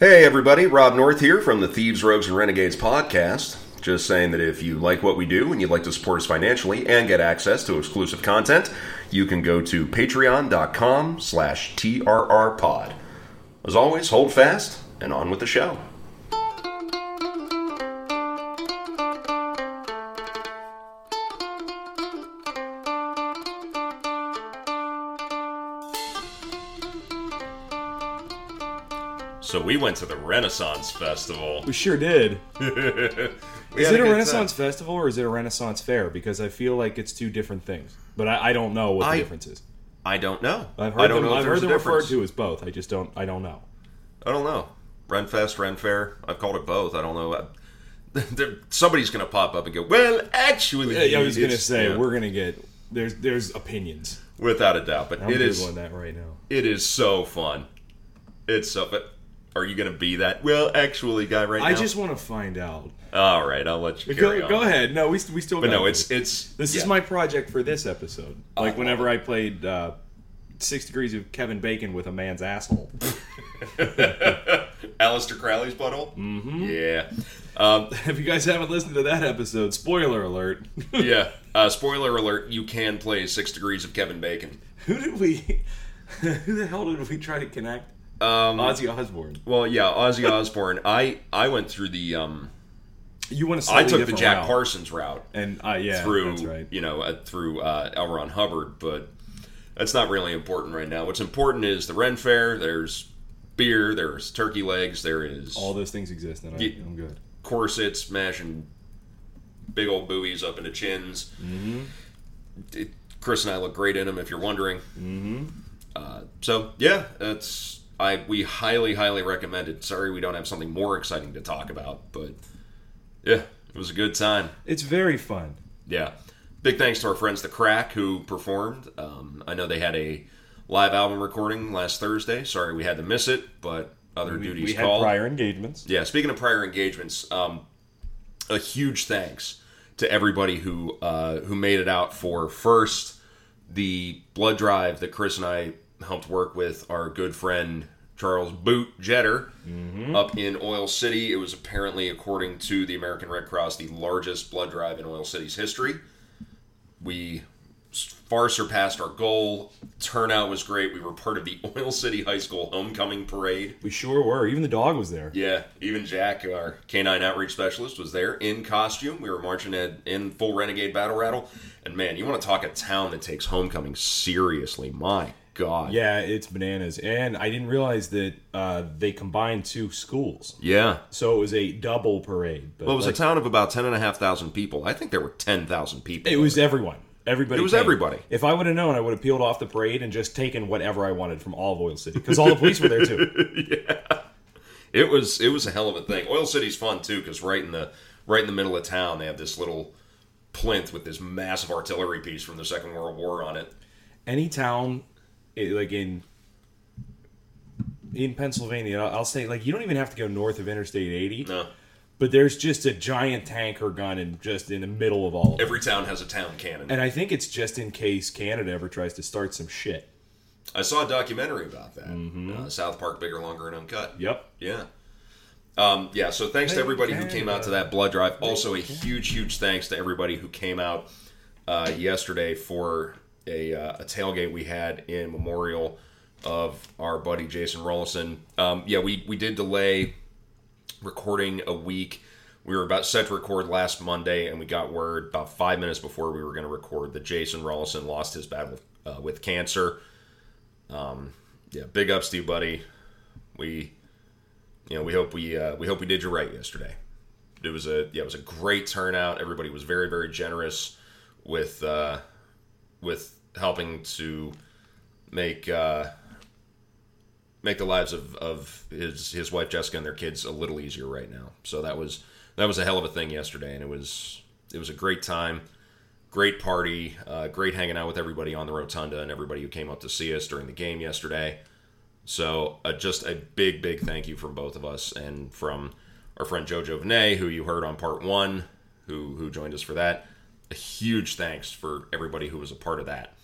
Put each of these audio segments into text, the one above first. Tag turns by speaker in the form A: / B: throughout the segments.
A: Hey, everybody, Rob North here from the Thieves, Rogues, and Renegades podcast. Just saying that if you like what we do and you'd like to support us financially and get access to exclusive content, you can go to patreon.com slash trrpod. As always, hold fast and on with the show. We went to the Renaissance Festival.
B: We sure did.
A: We
B: Is it a
A: good
B: Renaissance
A: time.
B: festival or is it a Renaissance fair? Because I feel like it's two different things. But I, I don't know what
A: I-
B: the difference is.
A: I don't know.
B: I've
A: I
B: heard
A: don't
B: them,
A: know
B: I've heard them referred to as both. I just don't. I don't know.
A: I don't know. Renfest, Renfair. I've called it both. I don't know. There- Somebody's going to pop up and go, well, actually.
B: Yeah, I was gonna say
A: yeah,
B: we're gonna get there's there's opinions.
A: Without a doubt. But
B: I'm
A: it is
B: that right now.
A: it is so fun. It's so but Are you going to be that, well, actually, guy right now?
B: I
A: now?
B: just want to find out.
A: All right, I'll let you
B: Go,
A: on.
B: go ahead. No, we, we still.
A: But
B: got
A: no,
B: this.
A: it's it's
B: This
A: yeah.
B: is my project for this episode. Like
A: love
B: whenever
A: it.
B: I played uh, Six Degrees of Kevin Bacon with a man's asshole.
A: Aleister Crowley's butthole. Mm-hmm. Yeah, um,
B: if you guys haven't listened to that episode, spoiler alert.
A: yeah. Uh, spoiler alert: You can play Six Degrees of Kevin Bacon.
B: who did we? Who the hell did we try to connect?
A: Um,
B: Ozzy Osbourne.
A: well, yeah, Ozzy Osbourne. I I went through the um,
B: You want to?
A: I took the Jack Parsons route
B: and uh, yeah,
A: through
B: that's right.
A: you know uh, through uh, L. Ron Hubbard, but that's not really important right now. What's important is the Ren Fair. There's beer. There's turkey legs. There is
B: All those things exist, and I. I'm good.
A: corsets smashing big old boobies up into chins. Mm-hmm. Chris and I look great in them, if you're wondering. Mm-hmm. Uh, so yeah, it's I we highly highly recommend it. Sorry we don't have something more exciting to talk about, but yeah, it was a good time.
B: It's very fun.
A: Yeah, big thanks to our friends the Crack who performed. Um, I know they had a live album recording last Thursday. Sorry we had to miss it, but other
B: We,
A: duties
B: we had
A: called.
B: prior engagements.
A: Yeah, speaking of prior engagements, um, a huge thanks to everybody who uh, who made it out for first the blood drive that Chris and I helped work with our good friend Charles Boot Jetter mm-hmm. up in Oil City. It was apparently, according to the American Red Cross, the largest blood drive in Oil City's history. We far surpassed our goal. Turnout was great. We were part of the Oil City High School homecoming parade.
B: We sure were. Even the dog was there.
A: Yeah, even Jack, our canine outreach specialist, was there in costume. We were marching at, in full renegade battle rattle. And man, you want to talk a town that takes homecoming seriously? My God.
B: Yeah, it's bananas. And I didn't realize that uh, they combined two schools.
A: Yeah.
B: So it was a double parade. But
A: Well, it was
B: like,
A: a town of about 10,500 people. I think there were 10,000 people.
B: it was everyone. Everybody.
A: It was
B: came.
A: everybody.
B: If I would have known, I would have peeled off the parade and just taken whatever I wanted from all of Oil City because all the police were there too. Yeah.
A: It was it was a hell of a thing. Oil City's fun too because right in the right in the middle of town they have this little plinth with this massive artillery piece from the Second World War on it.
B: Any town, like in in Pennsylvania, I'll I'll say like you don't even have to go north of Interstate 80,
A: No,
B: but there's just a giant tanker gun and just in the middle of all of
A: every town has a town cannon.
B: And I think it's just in case Canada ever tries to start some shit.
A: I saw a documentary about that. Uh, South Park, bigger, longer, and uncut.
B: Yep.
A: Yeah. Um, yeah, so thanks to everybody who came out to that blood drive. Also, a huge, huge thanks to everybody who came out uh, yesterday for a, uh, a tailgate we had in memorial of our buddy Jason Rollison. Um, yeah, we, we did delay recording a week. We were about set to record last Monday, and we got word about five minutes before we were going to record that Jason Rollison lost his battle uh, with cancer. Um, yeah, big ups to you, buddy. We you know, we hope we uh, we hope we did you right yesterday. It was a yeah, it was a great turnout. Everybody was very very generous with uh, with helping to make uh, make the lives of, of his his wife Jessica and their kids a little easier right now. So that was that was a hell of a thing yesterday, and it was it was a great time, great party, uh, great hanging out with everybody on the rotunda and everybody who came up to see us during the game yesterday. So uh, just a big, big thank you from both of us and from our friend Jojo Vinay, who you heard on part one, who who joined us for that. A huge thanks for everybody who was a part of that.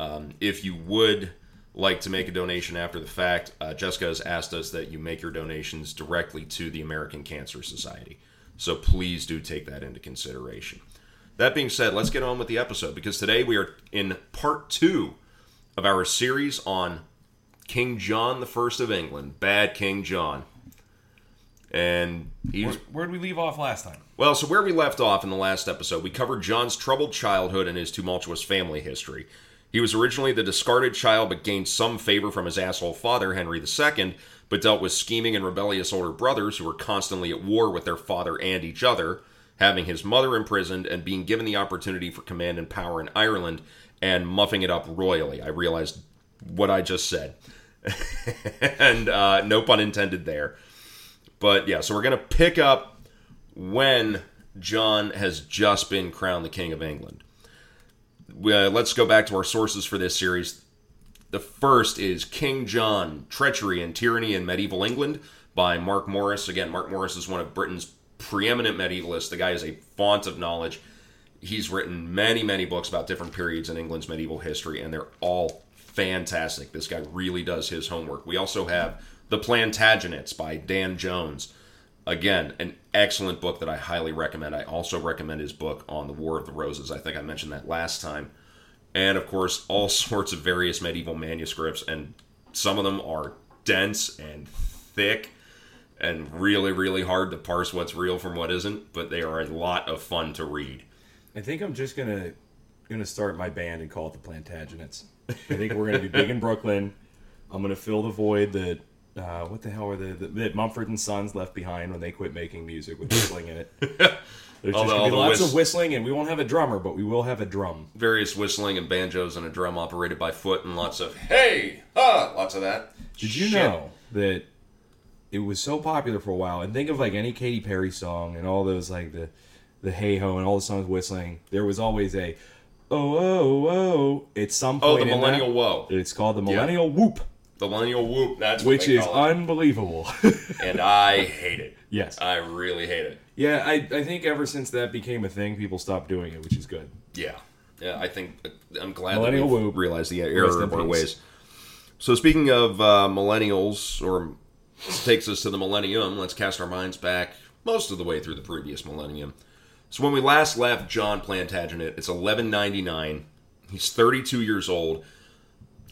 A: Um, if you would like to make a donation after the fact, uh, Jessica has asked us that you make your donations directly to the American Cancer Society. So please do take that into consideration. That being said, let's get on with the episode because today we are in part two of our series on King John the First of England, Bad King John. And
B: Where, would we leave off last time?
A: Well, so where we left off in the last episode, we covered John's troubled childhood and his tumultuous family history. He was originally the discarded child, but gained some favor from his asshole father, Henry II, but dealt with scheming and rebellious older brothers who were constantly at war with their father and each other, having his mother imprisoned and being given the opportunity for command and power in Ireland and muffing it up royally. I realized what I just said. and uh, no pun intended there. But yeah, so we're going to pick up when John has just been crowned the King of England. Uh, let's go back to our sources for this series. The first is King John Treachery and Tyranny in Medieval England by Mark Morris. Again, Mark Morris is one of Britain's preeminent medievalists. The guy is a font of knowledge. He's written many, many books about different periods in England's medieval history, and they're all fantastic. This guy really does his homework. We also have The Plantagenets by Dan Jones. Again, an excellent book that I highly recommend. I also recommend his book on the War of the Roses. I think I mentioned that last time. And of course, all sorts of various medieval manuscripts, and some of them are dense and thick and really, really hard to parse what's real from what isn't, but they are a lot of fun to read.
B: I think I'm just gonna gonna start my band and call it the Plantagenets. I think we're gonna be big in Brooklyn. I'm gonna fill the void that uh, what the hell were the, the that Mumford and Sons left behind when they quit making music with whistling in it. There's just gonna
A: all
B: be
A: the
B: lots
A: whist-
B: of whistling, and we won't have a drummer, but we will have a drum.
A: Various whistling and banjos and a drum operated by foot, and lots of hey, ha, lots of that.
B: Did you
A: Shit.
B: know that it was so popular for a while? And think of like any Katy Perry song and all those like the the hey ho and all the songs whistling. There was always a oh oh oh. At some
A: Oh,
B: point,
A: the
B: in
A: Millennial
B: that,
A: Woe.
B: It's called the Millennial Whoop,
A: millennial whoop. That's
B: which is unbelievable.
A: and I hate it.
B: yes.
A: I really hate it.
B: Yeah, I, I think ever since that became a thing, people stopped doing it, which is good.
A: Yeah, yeah. I think I'm glad
B: Millennial
A: that we
B: whoop.
A: realized the error
B: in
A: of our
B: peace.
A: ways. So speaking of uh, millennials, or takes us to the millennium. Let's cast our minds back most of the way through the previous millennium. So when we last left John Plantagenet, it's 1199. He's 32 years old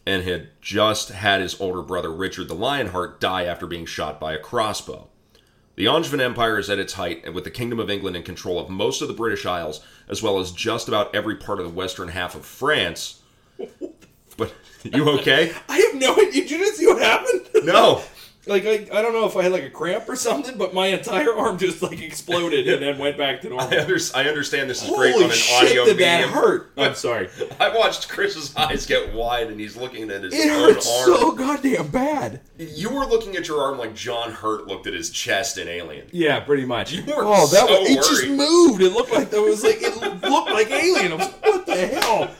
A: and had just had his older brother Richard the Lionheart die after being shot by a crossbow. The Angevin Empire is at its height, and with the Kingdom of England in control of most of the British Isles, as well as just about every part of the western half of France. But you okay?
B: I have no idea. Did you just see what happened?
A: No.
B: Like I, I don't know if I had like a cramp or something, but my entire arm just like exploded and then went back to normal.
A: I, under, I understand this is great on
B: Holy
A: an
B: shit!
A: audio
B: Did
A: medium.
B: that hurt? I'm sorry.
A: I watched Chris's eyes get wide, and he's looking at his
B: It
A: own
B: hurts
A: arm.
B: so goddamn bad.
A: You were looking at your arm like John Hurt looked at his chest in Alien.
B: Yeah, pretty much.
A: You were
B: oh, that
A: so
B: was, it just moved. It looked like that was like it looked like alien. I was like, what the hell?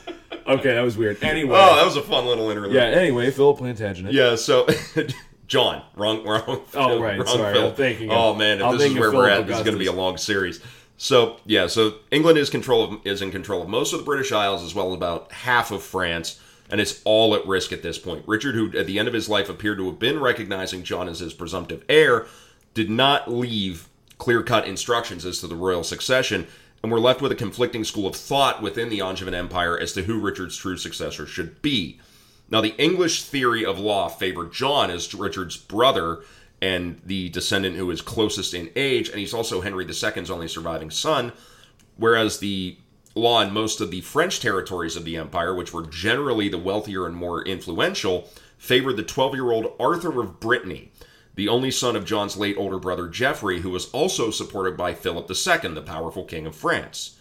B: Okay, that was weird. Anyway,
A: Oh, that was a fun little interlude.
B: yeah. Anyway, Philip Plantagenet.
A: Yeah, so John, wrong, wrong.
B: Oh, right,
A: wrong
B: sorry,
A: Phil.
B: I'm thinking oh, of-
A: Oh man, if
B: I'm
A: this is where we're at, this is going to be a long series. So yeah, so England is control of is in control of most of the British Isles as well as about half of France, and it's all at risk at this point. Richard, who at the end of his life appeared to have been recognizing John as his presumptive heir, did not leave clear cut instructions as to the royal succession, and we're left with a conflicting school of thought within the Angevin Empire as to who Richard's true successor should be. Now, the English theory of law favored John as Richard's brother and the descendant who is closest in age, and he's also Henry II's only surviving son, whereas the law in most of the French territories of the empire, which were generally the wealthier and more influential, favored the 12 year old Arthur of Brittany, the only son of John's late older brother Geoffrey, who was also supported by Philip II, the powerful king of France.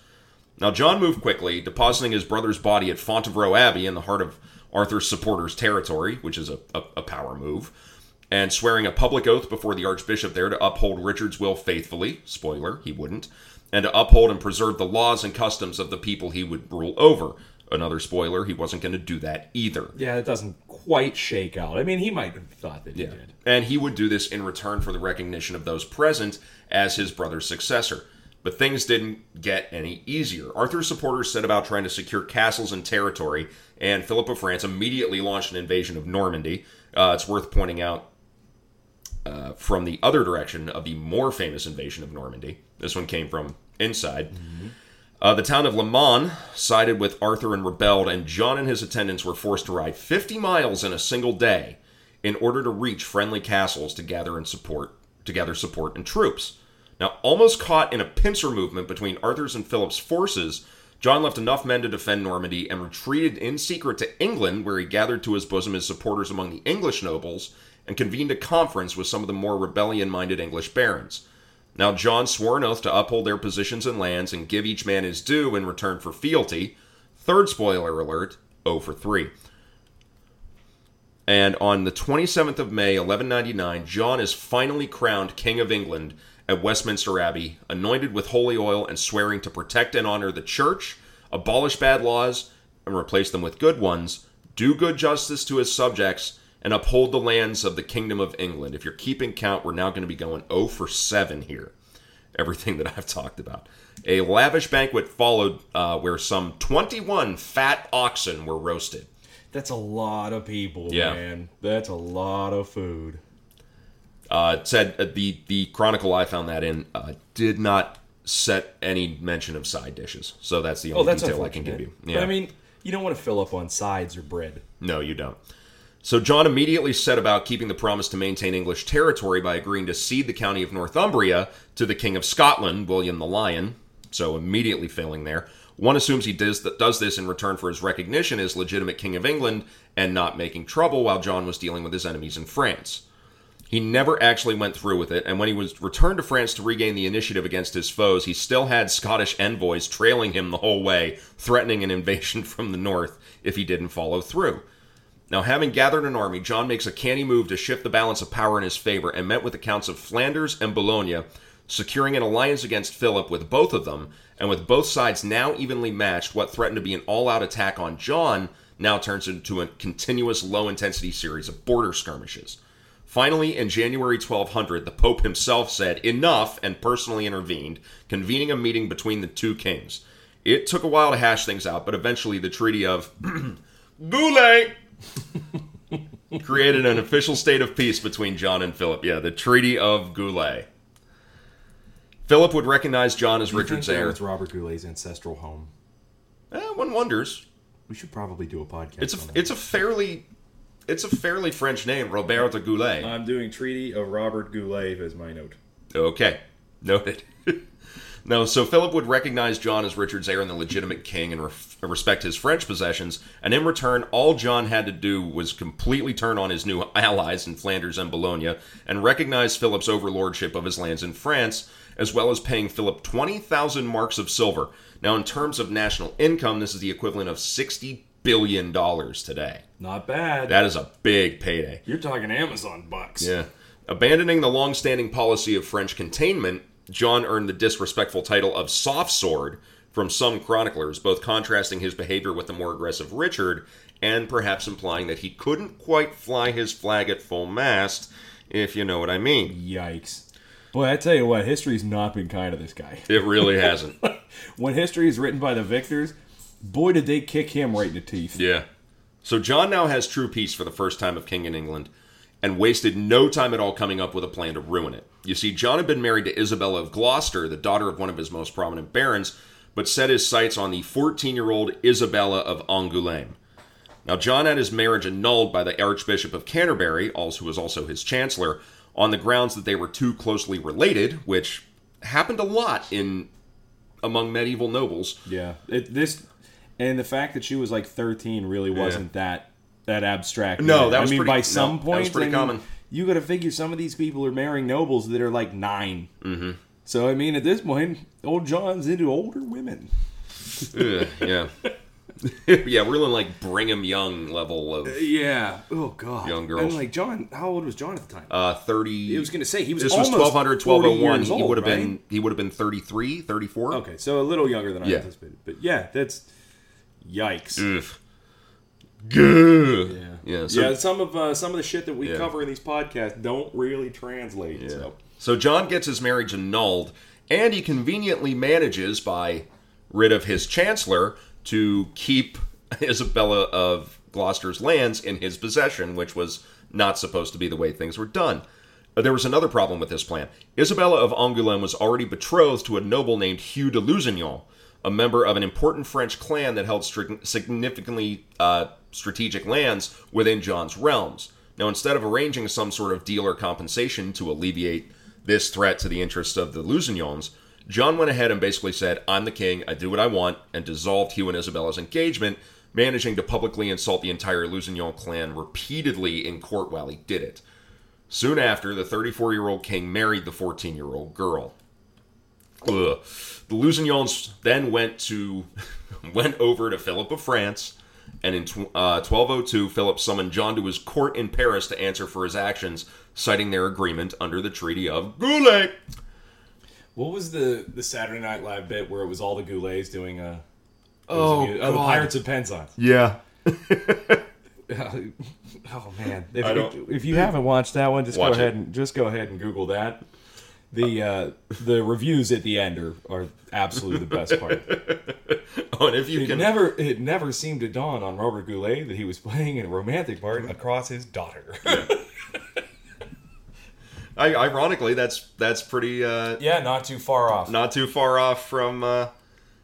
A: Now, John moved quickly, depositing his brother's body at Fontevraud Abbey in the heart of Arthur's supporters' territory, which is a, a, a power move, and swearing a public oath before the archbishop there to uphold Richard's will faithfully. Spoiler, he wouldn't. And to uphold and preserve the laws and customs of the people he would rule over. Another spoiler, he wasn't going to do that either.
B: Yeah, it doesn't quite shake out. I mean, he might have thought that he
A: Yeah.
B: did.
A: And he would do this in return for the recognition of those present as his brother's successor. But things didn't get any easier. Arthur's supporters set about trying to secure castles and territory, and Philip of France immediately launched an invasion of Normandy. Uh, it's worth pointing out uh, from the other direction of the more famous invasion of Normandy. This one came from inside. Uh, the town of Le Mans sided with Arthur and rebelled, and John and his attendants were forced to ride 50 miles in a single day in order to reach friendly castles to gather and support to gather support and troops. Now, almost caught in a pincer movement between Arthur's and Philip's forces, John left enough men to defend Normandy and retreated in secret to England, where he gathered to his bosom his supporters among the English nobles and convened a conference with some of the more rebellion minded English barons. Now, John swore an oath to uphold their positions and lands and give each man his due in return for fealty. Third spoiler alert 0 for 3. And on the 27th of May, 1199, John is finally crowned King of England at Westminster Abbey, anointed with holy oil and swearing to protect and honor the church, abolish bad laws and replace them with good ones, do good justice to his subjects, and uphold the lands of the kingdom of England. If you're keeping count, we're now going to be going 0 for 7 here. Everything that I've talked about. A lavish banquet followed uh, where some 21 fat oxen were roasted.
B: That's a lot of people,
A: Yeah.
B: man. That's a lot of food.
A: Uh, it said uh, the the chronicle I found that in uh, did not set any mention of side dishes, so that's the
B: Oh,
A: only
B: that's
A: detail I can give you.
B: But I mean, you don't want to fill up on sides or bread.
A: No, you don't. So John immediately set about keeping the promise to maintain English territory by agreeing to cede the county of Northumbria to the King of Scotland, William the Lion. So immediately failing there. One assumes he does, does this in return for his recognition as legitimate King of England and not making trouble while John was dealing with his enemies in France. He never actually went through with it, and when he was returned to France to regain the initiative against his foes, he still had Scottish envoys trailing him the whole way, threatening an invasion from the north if he didn't follow through. Now, having gathered an army, John makes a canny move to shift the balance of power in his favor and met with the counts of Flanders and Boulogne, securing an alliance against Philip with both of them, and with both sides now evenly matched, what threatened to be an all out attack on John now turns into a continuous low intensity series of border skirmishes. Finally, in January 1200, the Pope himself said enough and personally intervened, convening a meeting between the two kings. It took a while to hash things out, but eventually the Treaty of Goulet created an official state of peace between John and Philip. Yeah, the Treaty of Goulet. Philip would recognize John as Richard's heir.
B: It's Robert Goulet's ancestral home.
A: Eh, one wonders.
B: We should probably do a podcast.
A: It's a it's a fairly it's a fairly French name, Robert de Goulet.
B: I'm doing Treaty of Robert Goulet as my note.
A: Okay, noted. no, so Philip would recognize John as Richard's heir and the legitimate king and ref- respect his French possessions, and in return, all John had to do was completely turn on his new allies in Flanders and Boulogne and recognize Philip's overlordship of his lands in France, as well as paying Philip 20,000 marks of silver. Now, in terms of national income, this is the equivalent of $60 billion today.
B: Not bad.
A: That is a big payday.
B: You're talking Amazon bucks.
A: Yeah. Abandoning the long-standing policy of French containment, John earned the disrespectful title of Soft Sword from some chroniclers, both contrasting his behavior with the more aggressive Richard and perhaps implying that he couldn't quite fly his flag at full mast, if you know what I mean.
B: Yikes. Boy, I tell you what, history's not been kind to this guy.
A: It really hasn't.
B: when history is written by the victors, boy, did they kick him right in the teeth.
A: Yeah. So John now has true peace for the first time of King in England and wasted no time at all coming up with a plan to ruin it. You see, John had been married to Isabella of Gloucester, the daughter of one of his most prominent barons, but set his sights on the 14 year old Isabella of Angoulême. Now, John had his marriage annulled by the Archbishop of Canterbury, also who was also his chancellor, on the grounds that they were too closely related, which happened a lot in among medieval nobles.
B: Yeah. It, this and the fact that she was like 13 really wasn't that that abstract.
A: No, that was
B: I mean,
A: pretty-
B: by
A: no,
B: some
A: that was
B: point,
A: pretty common.
B: You got to figure some of these people are marrying nobles that are like 9 Mm-hmm. So I mean, at this point, old John's into older women.
A: Ugh, yeah. yeah, we're in like Brigham Young level of
B: Yeah. Oh God.
A: Young girls.
B: And like John, how old was John at the time?
A: uh 30
B: I was going to say he was
A: This was
B: almost
A: 1200
B: 40
A: 1201
B: years
A: he would have been he would have been 33 34
B: Okay, so a little younger than I
A: Yeah.
B: anticipated. But yeah, that's yikes.
A: Gah.
B: Yeah.
A: Yeah, so-
B: yeah. Some of uh, some of the shit that we
A: Yeah.
B: cover in these podcasts don't really translate. So
A: So John gets his marriage annulled and he conveniently manages, by rid of his chancellor, to keep Isabella of Gloucester's lands in his possession, which was not supposed to be the way things were done. Uh, There was another problem with this plan. Isabella of Angoulême was already betrothed to a noble named Hugh de Lusignan, a member of an important French clan that held stri- significantly uh, strategic lands within John's realms. Now, instead of arranging some sort of deal or compensation to alleviate this threat to the interests of the Lusignans, John went ahead and basically said, I'm the king, I do what I want, and dissolved Hugh and Isabella's engagement, managing to publicly insult the entire Lusignan clan repeatedly in court while he did it. Soon after, the 34 year old king married the 14 year old girl. Ugh. The Lusignans then went to went over to Philip of France, and in tw- uh, 1202, Philip summoned John to his court in Paris to answer for his actions, citing their agreement under the Treaty of Goulet.
B: What was the the Saturday Night Live bit where it was all the Goulets doing a?
A: Oh,
B: oh, the Pirates of Penzance.
A: Yeah.
B: oh man! If, if, if you haven't watched that one, just
A: Watch
B: go ahead
A: it.
B: and just go ahead and Google that. The uh, the reviews at the end are, are absolutely the best part.
A: Oh, and if you
B: It
A: can
B: never it never seemed to dawn on Robert Goulet that he was playing a romantic part across his daughter.
A: I, ironically, that's that's pretty uh,
B: yeah, not too far off.
A: not too far off from uh,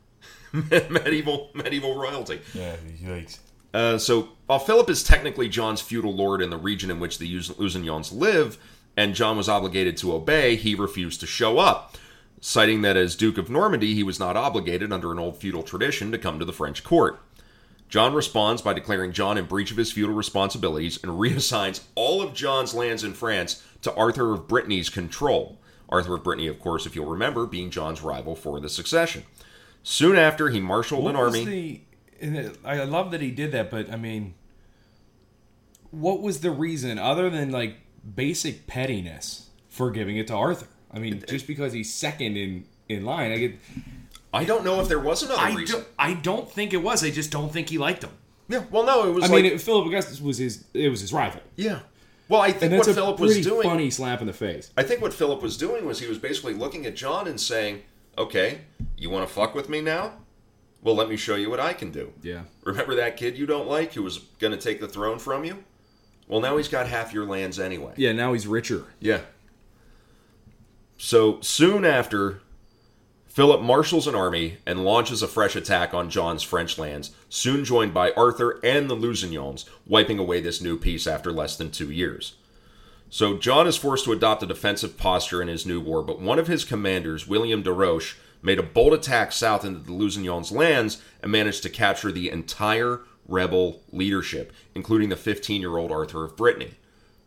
A: medieval medieval royalty.
B: Yeah, yikes.
A: Uh, so while Philip is technically John's feudal lord in the region in which the Lus- Lusignans live, and John was obligated to obey, he refused to show up, citing that as Duke of Normandy he was not obligated under an old feudal tradition to come to the French court. John responds by declaring John in breach of his feudal responsibilities and reassigns all of John's lands in France to Arthur of Brittany's control. Arthur of Brittany, of course, if you'll remember, being John's rival for the succession. Soon after, he marshaled an
B: What was
A: army.
B: the? it- I love that he did that, but I mean, what was the reason other than like basic pettiness for giving it to Arthur? I mean, just because he's second in in line, I get.
A: I don't know if there was another
C: I
A: reason.
C: don't, I don't think it was. I just don't think he liked him.
A: Yeah, well, no, it was
B: I
A: like
B: mean, it, Philip Augustus was his. It was his rival,
A: yeah. Well, I think what Philip was doing.
B: funny slap in the face.
A: I think what Philip was doing was he was basically looking at John and saying, "Okay, you want to fuck with me now? Well, let me show you what I can do.
B: Yeah.
A: Remember that kid you don't like who was going to take the throne from you? Well, now he's got half your lands anyway.
B: Yeah. Now he's richer.
A: Yeah. So soon after, Philip marshals an army and launches a fresh attack on John's French lands, soon joined by Arthur and the Lusignans, wiping away this new peace after less than two years. So John is forced to adopt a defensive posture in his new war, but one of his commanders, William de Roche, made a bold attack south into the Lusignans' lands and managed to capture the entire rebel leadership, including the 15 year old Arthur of Brittany.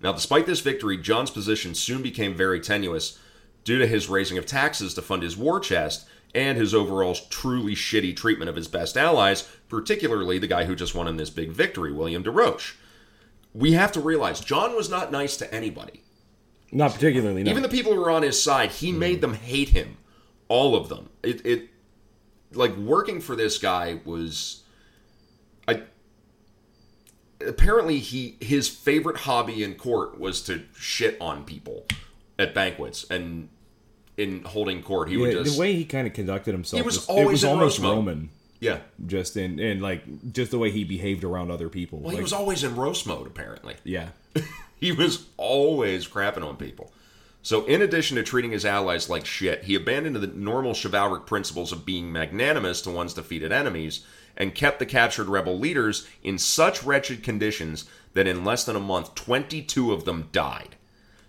A: Now, despite this victory, John's position soon became very tenuous due to his raising of taxes to fund his war chest and his overall truly shitty treatment of his best allies, particularly the guy who just won him this big victory, William de Roche. We have to realize John was not nice to anybody.
B: Not particularly. No.
A: Even the people who were on his side, he hmm. made them hate him. All of them. It, it like working for this guy was apparently he his favorite hobby in court was to shit on people at banquets and in holding court he would just
B: the way he kind of conducted himself.
A: He was
B: it
A: always
B: was almost
A: roast mode.
B: Roman.
A: yeah
B: Just in and like just the way he behaved around other people.
A: well he was always in roast mode apparently
B: yeah.
A: he was always crapping on people. So, in addition to treating his allies like shit, he abandoned the normal chivalric principles of being magnanimous to one's defeated enemies and kept the captured rebel leaders in such wretched conditions that in less than a month, 22 of them died.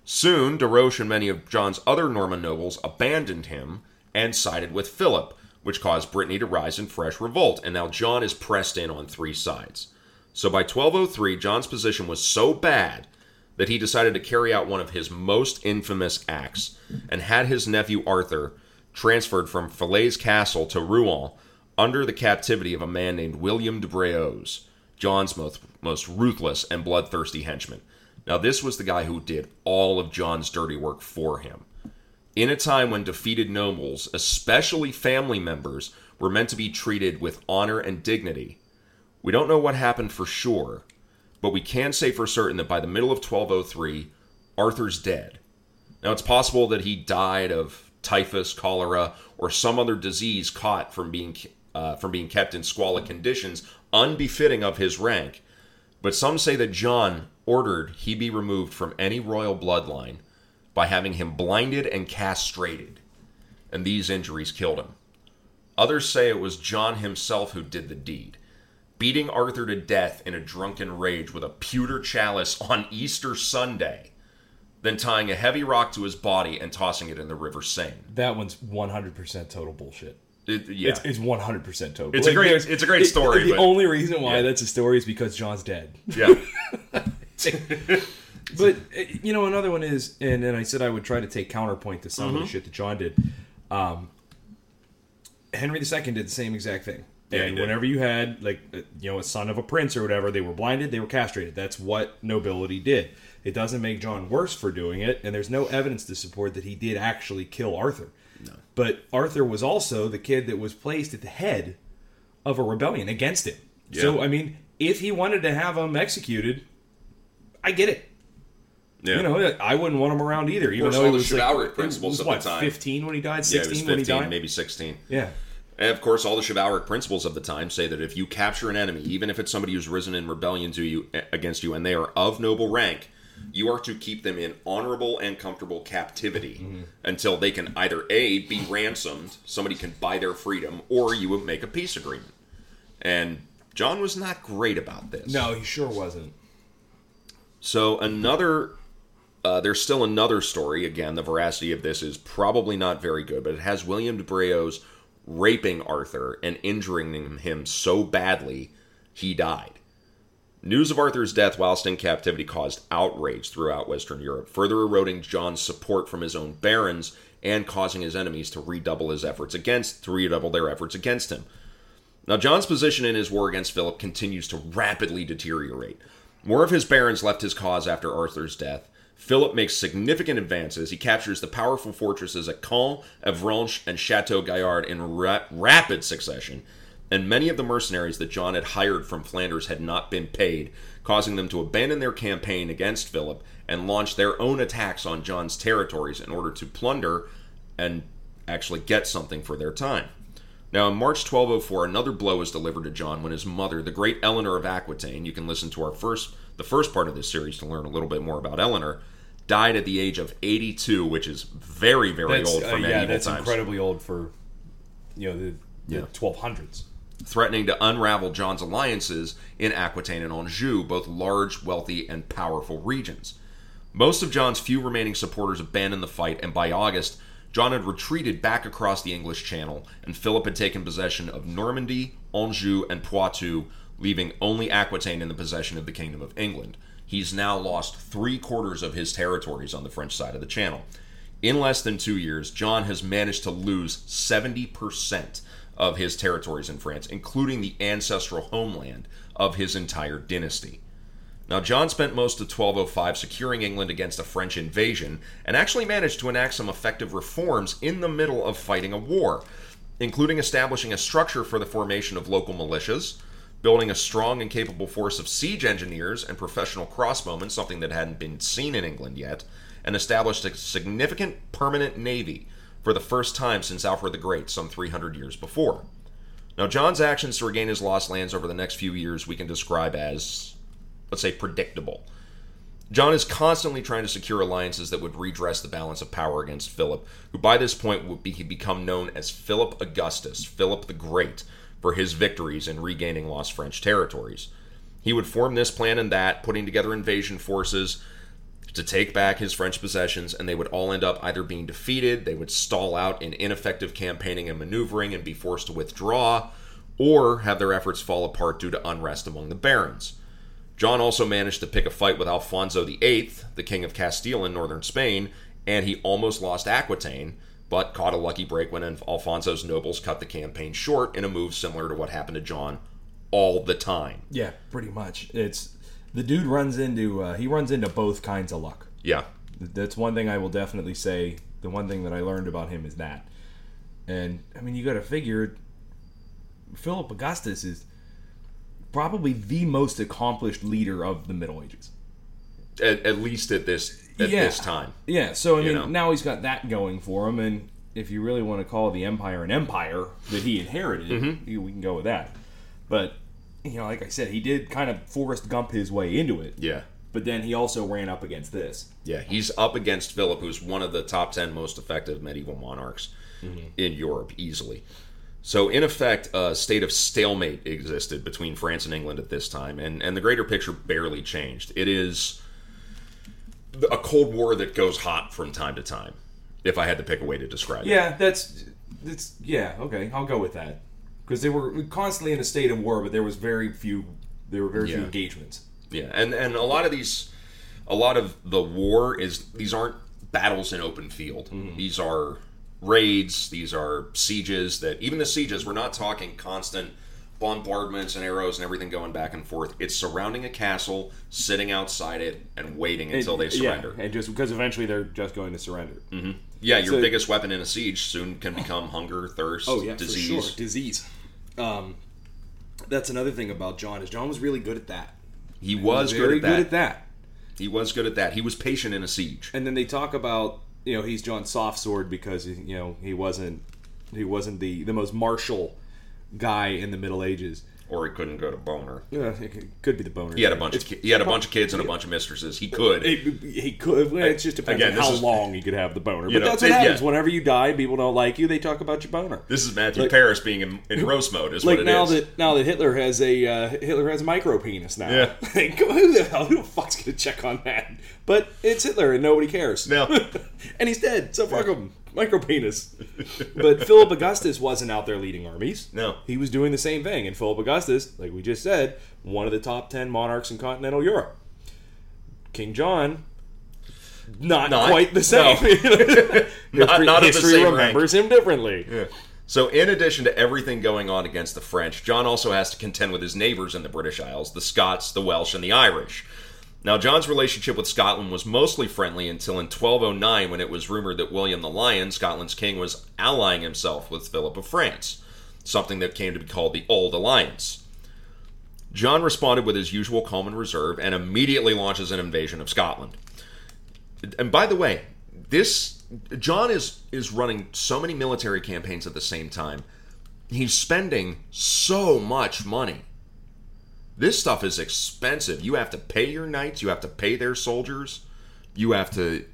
A: Soon, De Roche and many of John's other Norman nobles abandoned him and sided with Philip, which caused Brittany to rise in fresh revolt, and now John is pressed in on three sides. So by 1203, John's position was so bad that he decided to carry out one of his most infamous acts and had his nephew Arthur transferred from Falaise Castle to Rouen under the captivity of a man named William de Braose, John's most, most ruthless and bloodthirsty henchman. Now, this was the guy who did all of John's dirty work for him. In a time when defeated nobles, especially family members, were meant to be treated with honor and dignity, we don't know what happened for sure, but we can say for certain that by the middle of 1203, Arthur's dead. Now, it's possible that he died of typhus, cholera, or some other disease caught from being uh, from being kept in squalid conditions unbefitting of his rank. But some say that John ordered he be removed from any royal bloodline by having him blinded and castrated, and these injuries killed him. Others say it was John himself who did the deed, beating Arthur to death in a drunken rage with a pewter chalice on Easter Sunday, then tying a heavy rock to his body and tossing it in the River Seine.
B: That one's 100% total bullshit.
A: It, yeah,
B: It's, it's 100% total.
A: It's a great- it's a great story,
B: The
A: but-
B: only reason why
A: Yeah.
B: that's a story is because John's dead.
A: yeah,
B: But uh, you know, another one is, and then I said I would try to take counterpoint to some
A: Mm-hmm.
B: of the shit that John did. Um, Henry II did the same exact thing.
A: Yeah,
B: and whenever you had like uh, you know a son of a prince or whatever, they were blinded, they were castrated. That's what nobility did. It doesn't make John worse for doing it, and there's no evidence to support that he did actually kill Arthur. But Arthur was also the kid that was placed at the head of a rebellion against him. So I mean, if he wanted to have him executed, I get it.
A: yeah.
B: You know, I wouldn't want him around either. Even though he
A: the
B: was like,
A: chivalric
B: he
A: principles
B: was,
A: of
B: what,
A: the time.
B: fifteen when he died,
A: yeah, it
B: sixteen
A: was
B: when he died.
A: maybe 16.
B: Yeah,
A: And of course, all the chivalric principles of the time say that if you capture an enemy, even if it's somebody who's risen in rebellion to you against you, and they are of noble rank, you are to keep them in honorable and comfortable captivity
B: Mm-hmm.
A: until they can either a be ransomed, somebody can buy their freedom, or you would make a peace agreement. And John was not great about this.
B: no, he sure wasn't.
A: So another, uh, there's still another story. Again, the veracity of this is probably not very good, but it has William de Braose raping Arthur and injuring him so badly he died. News of Arthur's death whilst in captivity caused outrage throughout Western Europe, further eroding John's support from his own barons and causing his enemies to redouble his efforts against to redouble their efforts against him. Now, John's position in his war against Philip continues to rapidly deteriorate. More of his barons left his cause after Arthur's death. Philip makes significant advances. He captures the powerful fortresses at Caen, Avranches, and Chateau Gaillard in ra- rapid succession, and many of the mercenaries that John had hired from Flanders had not been paid, causing them to abandon their campaign against Philip and launch their own attacks on John's territories in order to plunder and actually get something for their time. Now, in March 1204, another blow was delivered to John when his mother, the great Eleanor of Aquitaine, you can listen to our first, the first part of this series to learn a little bit more about Eleanor, died at the age of 82, which is very, very
B: That's,
A: old for
B: uh,
A: medieval
B: yeah, that's
A: times,
B: incredibly old for you know the, the
A: Yeah.
B: 1200s.
A: Threatening to unravel John's alliances in Aquitaine and Anjou, both large, wealthy, and powerful regions. Most of John's few remaining supporters abandoned the fight, and by August, John had retreated back across the English Channel, and Philip had taken possession of Normandy, Anjou, and Poitou, leaving only Aquitaine in the possession of the Kingdom of England. He's now lost three quarters of his territories on the French side of the Channel. In less than two years, John has managed to lose 70% of his territories in France, including the ancestral homeland of his entire dynasty. Now, John spent most of 1205 securing England against a French invasion and actually managed to enact some effective reforms in the middle of fighting a war, including establishing a structure for the formation of local militias, building a strong and capable force of siege engineers and professional crossbowmen, something that hadn't been seen in England yet, and established a significant permanent navy for the first time since Alfred the Great, some 300 years before. Now, John's actions to regain his lost lands over the next few years we can describe as, let's say, predictable. John is constantly trying to secure alliances that would redress the balance of power against Philip, who by this point would be, become known as Philip Augustus, Philip the Great, for his victories in regaining lost French territories. He would form this plan and that, putting together invasion forces to take back his French possessions, and they would all end up either being defeated, they would stall out in ineffective campaigning and maneuvering and be forced to withdraw, or have their efforts fall apart due to unrest among the barons. John also managed to pick a fight with Alfonso VIII, the King of Castile in northern Spain, and he almost lost Aquitaine, but caught a lucky break when Alfonso's nobles cut the campaign short in a move similar to what happened to John all the time.
B: Yeah, pretty much. It's the dude runs into uh, he runs into both kinds of luck.
A: Yeah.
B: That's one thing I will definitely say. The one thing that I learned about him is that. And I mean, you got to figure Philip Augustus is probably the most accomplished leader of the Middle Ages.
A: At, at least at this at
B: Yeah.
A: this time.
B: Yeah, so I mean,
A: know?
B: now he's got that going for him, and if you really want to call the empire an empire that he inherited,
A: Mm-hmm.
B: we can go with that. But you know, like I said, he did kind of Forrest Gump his way into it.
A: Yeah.
B: But then he also ran up against this.
A: Yeah, he's up against Philip, who's one of the top 10 most effective medieval monarchs mm-hmm. in Europe, easily. So, in effect, a state of stalemate existed between France and England at this time, and, and the greater picture barely changed. It is a Cold War that goes hot from time to time, if I had to pick a way to describe it.
B: Yeah, that's that's yeah. Okay, I'll go with that because they were constantly in a state of war, but there was very few. There were very few engagements.
A: Yeah, and and a lot of these, a lot of the war is these aren't battles in open field. Mm-hmm. These are raids. These are sieges. That even the sieges, we're not talking constant bombardments and arrows and everything going back and forth. It's surrounding a castle, sitting outside it, and waiting until they surrender.
B: Yeah, and just because eventually they're just going to surrender. Mm-hmm.
A: Yeah, your
B: So-
A: biggest weapon in a siege soon can become hunger, thirst, oh, yeah, disease.
B: disease. Um, that's another thing about John is John was really good at that.
A: He was
B: very
A: good at that.
B: good at that.
A: He was good at that. He was patient in a siege.
B: And then they talk about you know he's John soft sword because you know he wasn't he wasn't the the most martial guy in the Middle Ages.
A: Or he couldn't go to boner.
B: Yeah, it could- be the boner.
A: He had a bunch of ki- he had a bunch of kids and a bunch of mistresses. He could.
B: He, he could. Well, it just depends
A: Again,
B: on how long he could have the boner. But
A: know,
B: that's what
A: it- yeah.
B: happens. Whenever you die, people don't like you. They talk about your boner.
A: This is Matthew
B: Like-
A: Paris being in, in roast mode, is
B: Like
A: what it
B: now
A: is.
B: that now that Hitler has a uh, Hitler has a micro penis now.
A: Yeah.
B: Like, who the hell? Who the fuck's gonna check on that? But it's Hitler, and nobody cares.
A: No.
B: and he's dead. So fuck him. Micro penis. but Philip Augustus wasn't out there leading armies.
A: No.
B: he was doing the same thing. And Philip Augustus, like we just said, one of the top ten monarchs in continental Europe. King John. Not,
A: Not-
B: quite the same.
A: Not-
B: history
A: not the
B: history
A: same rank.
B: remembers him differently.
A: so, in addition to everything going on against the French, John also has to contend with his neighbors in the British Isles, the Scots, the Welsh, and the Irish. Now, John's relationship with Scotland was mostly friendly until in 1209 when it was rumored that William the Lion, Scotland's king, was allying himself with Philip of France, something that came to be called the Auld Alliance. John responded with his usual calm and reserve and immediately launches an invasion of Scotland. And by the way, this John is is running so many military campaigns at the same time. He's spending so much money. This stuff is expensive. You have to pay your knights, you have to pay their soldiers, you have to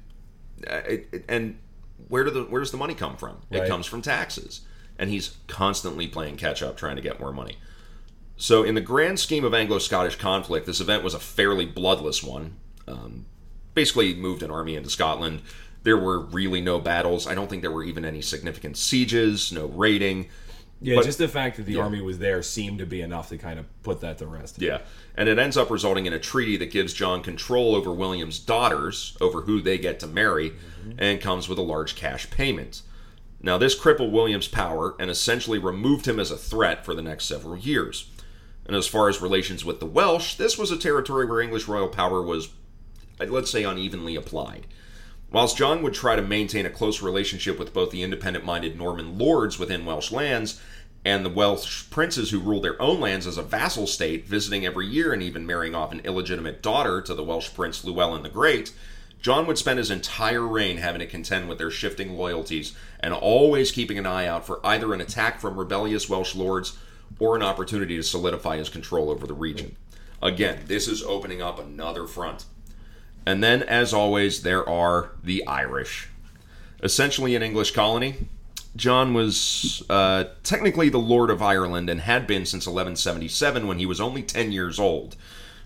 A: uh, and where do the where does the money come from? It comes from taxes. And he's constantly playing catch up trying to get more money. So, in the grand scheme of Anglo Scottish conflict, this event was a fairly bloodless one. Um, basically, moved an army into Scotland. There were really no battles. I don't think there were even any significant sieges, no raiding.
B: Yeah,
A: But-
B: just the fact that the army was there seemed to be enough to kind of put that to rest.
A: Yeah. And it ends up resulting in a treaty that gives John control over William's daughters, over who they get to marry, mm-hmm. and comes with a large cash payment. Now, this crippled William's power and essentially removed him as a threat for the next several years. And as far as relations with the Welsh, this was a territory where English royal power was, let's say, unevenly applied. Whilst John would try to maintain a close relationship with both the independent minded Norman lords within Welsh lands and the Welsh princes who ruled their own lands as a vassal state, visiting every year and even marrying off an illegitimate daughter to the Welsh prince Llywelyn the Great, John would spend his entire reign having to contend with their shifting loyalties and always keeping an eye out for either an attack from rebellious Welsh lords or an opportunity to solidify his control over the region. Again, this is opening up another front. And then, as always, there are the Irish. Essentially an English colony, John was uh, technically the Lord of Ireland and had been since 1177 when he was only 10 years old.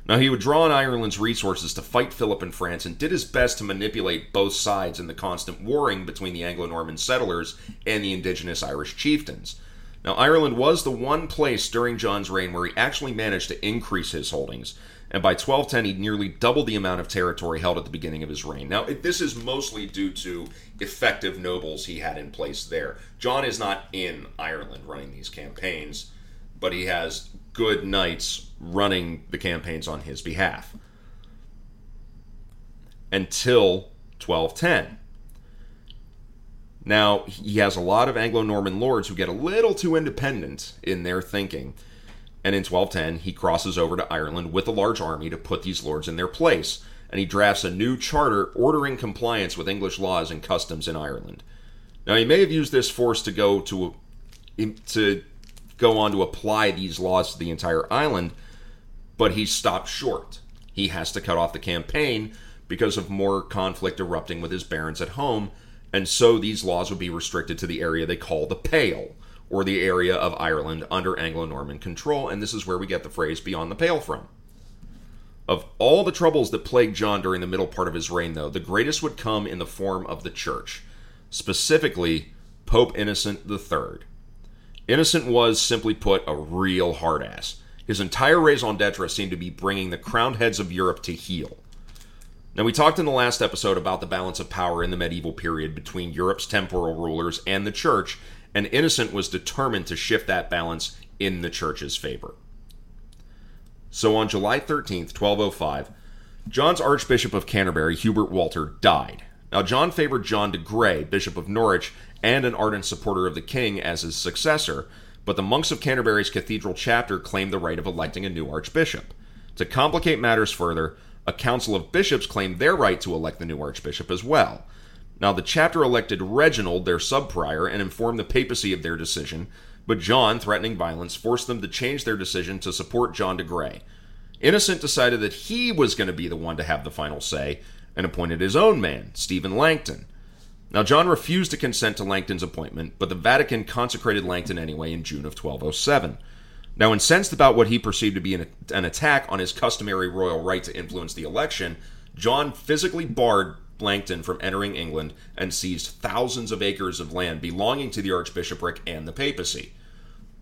A: Now, he would draw on Ireland's resources to fight Philip in France and did his best to manipulate both sides in the constant warring between the Anglo Norman settlers and the indigenous Irish chieftains. Now, Ireland was the one place during John's reign where he actually managed to increase his holdings, and by 1210 he nearly doubled the amount of territory held at the beginning of his reign. Now, this is mostly due to effective nobles he had in place there. John is not in Ireland running these campaigns, but he has good knights running the campaigns on his behalf. Until 1210. Now, he has a lot of Anglo Norman lords who get a little too independent in their thinking. And in 1210, he crosses over to Ireland with a large army to put these lords in their place. And he drafts a new charter ordering compliance with English laws and customs in Ireland. Now he may have used this force to go to to go on to apply these laws to the entire island, but he stopped short. He has to cut off the campaign because of more conflict erupting with his barons at home, and so these laws would be restricted to the area they call the Pale, or the area of Ireland under Anglo Norman control, and this is where we get the phrase beyond the Pale from. Of all the troubles that plagued John during the middle part of his reign, though, the greatest would come in the form of the church, specifically Pope Innocent III. Innocent was, simply put, a real hard ass. His entire raison d'etre seemed to be bringing the crowned heads of Europe to heel. Now, we talked in the last episode about the balance of power in the medieval period between Europe's temporal rulers and the church, and Innocent was determined to shift that balance in the church's favor. So on July 13th, 1205, John's Archbishop of Canterbury, Hubert Walter, died. Now, John favored John de Grey, Bishop of Norwich, and an ardent supporter of the king as his successor, but the monks of Canterbury's cathedral chapter claimed the right of electing a new archbishop. To complicate matters further, a council of bishops claimed their right to elect the new archbishop as well. Now, the chapter elected Reginald, their subprior, and informed the papacy of their decision, but John, threatening violence, forced them to change their decision to support John de Grey. Innocent decided that he was going to be the one to have the final say and appointed his own man, Stephen Langton. Now, John refused to consent to Langton's appointment, but the Vatican consecrated Langton anyway in June of 1207. Now, incensed about what he perceived to be an, an attack on his customary royal right to influence the election, John physically barred Langton from entering England and seized thousands of acres of land belonging to the archbishopric and the papacy.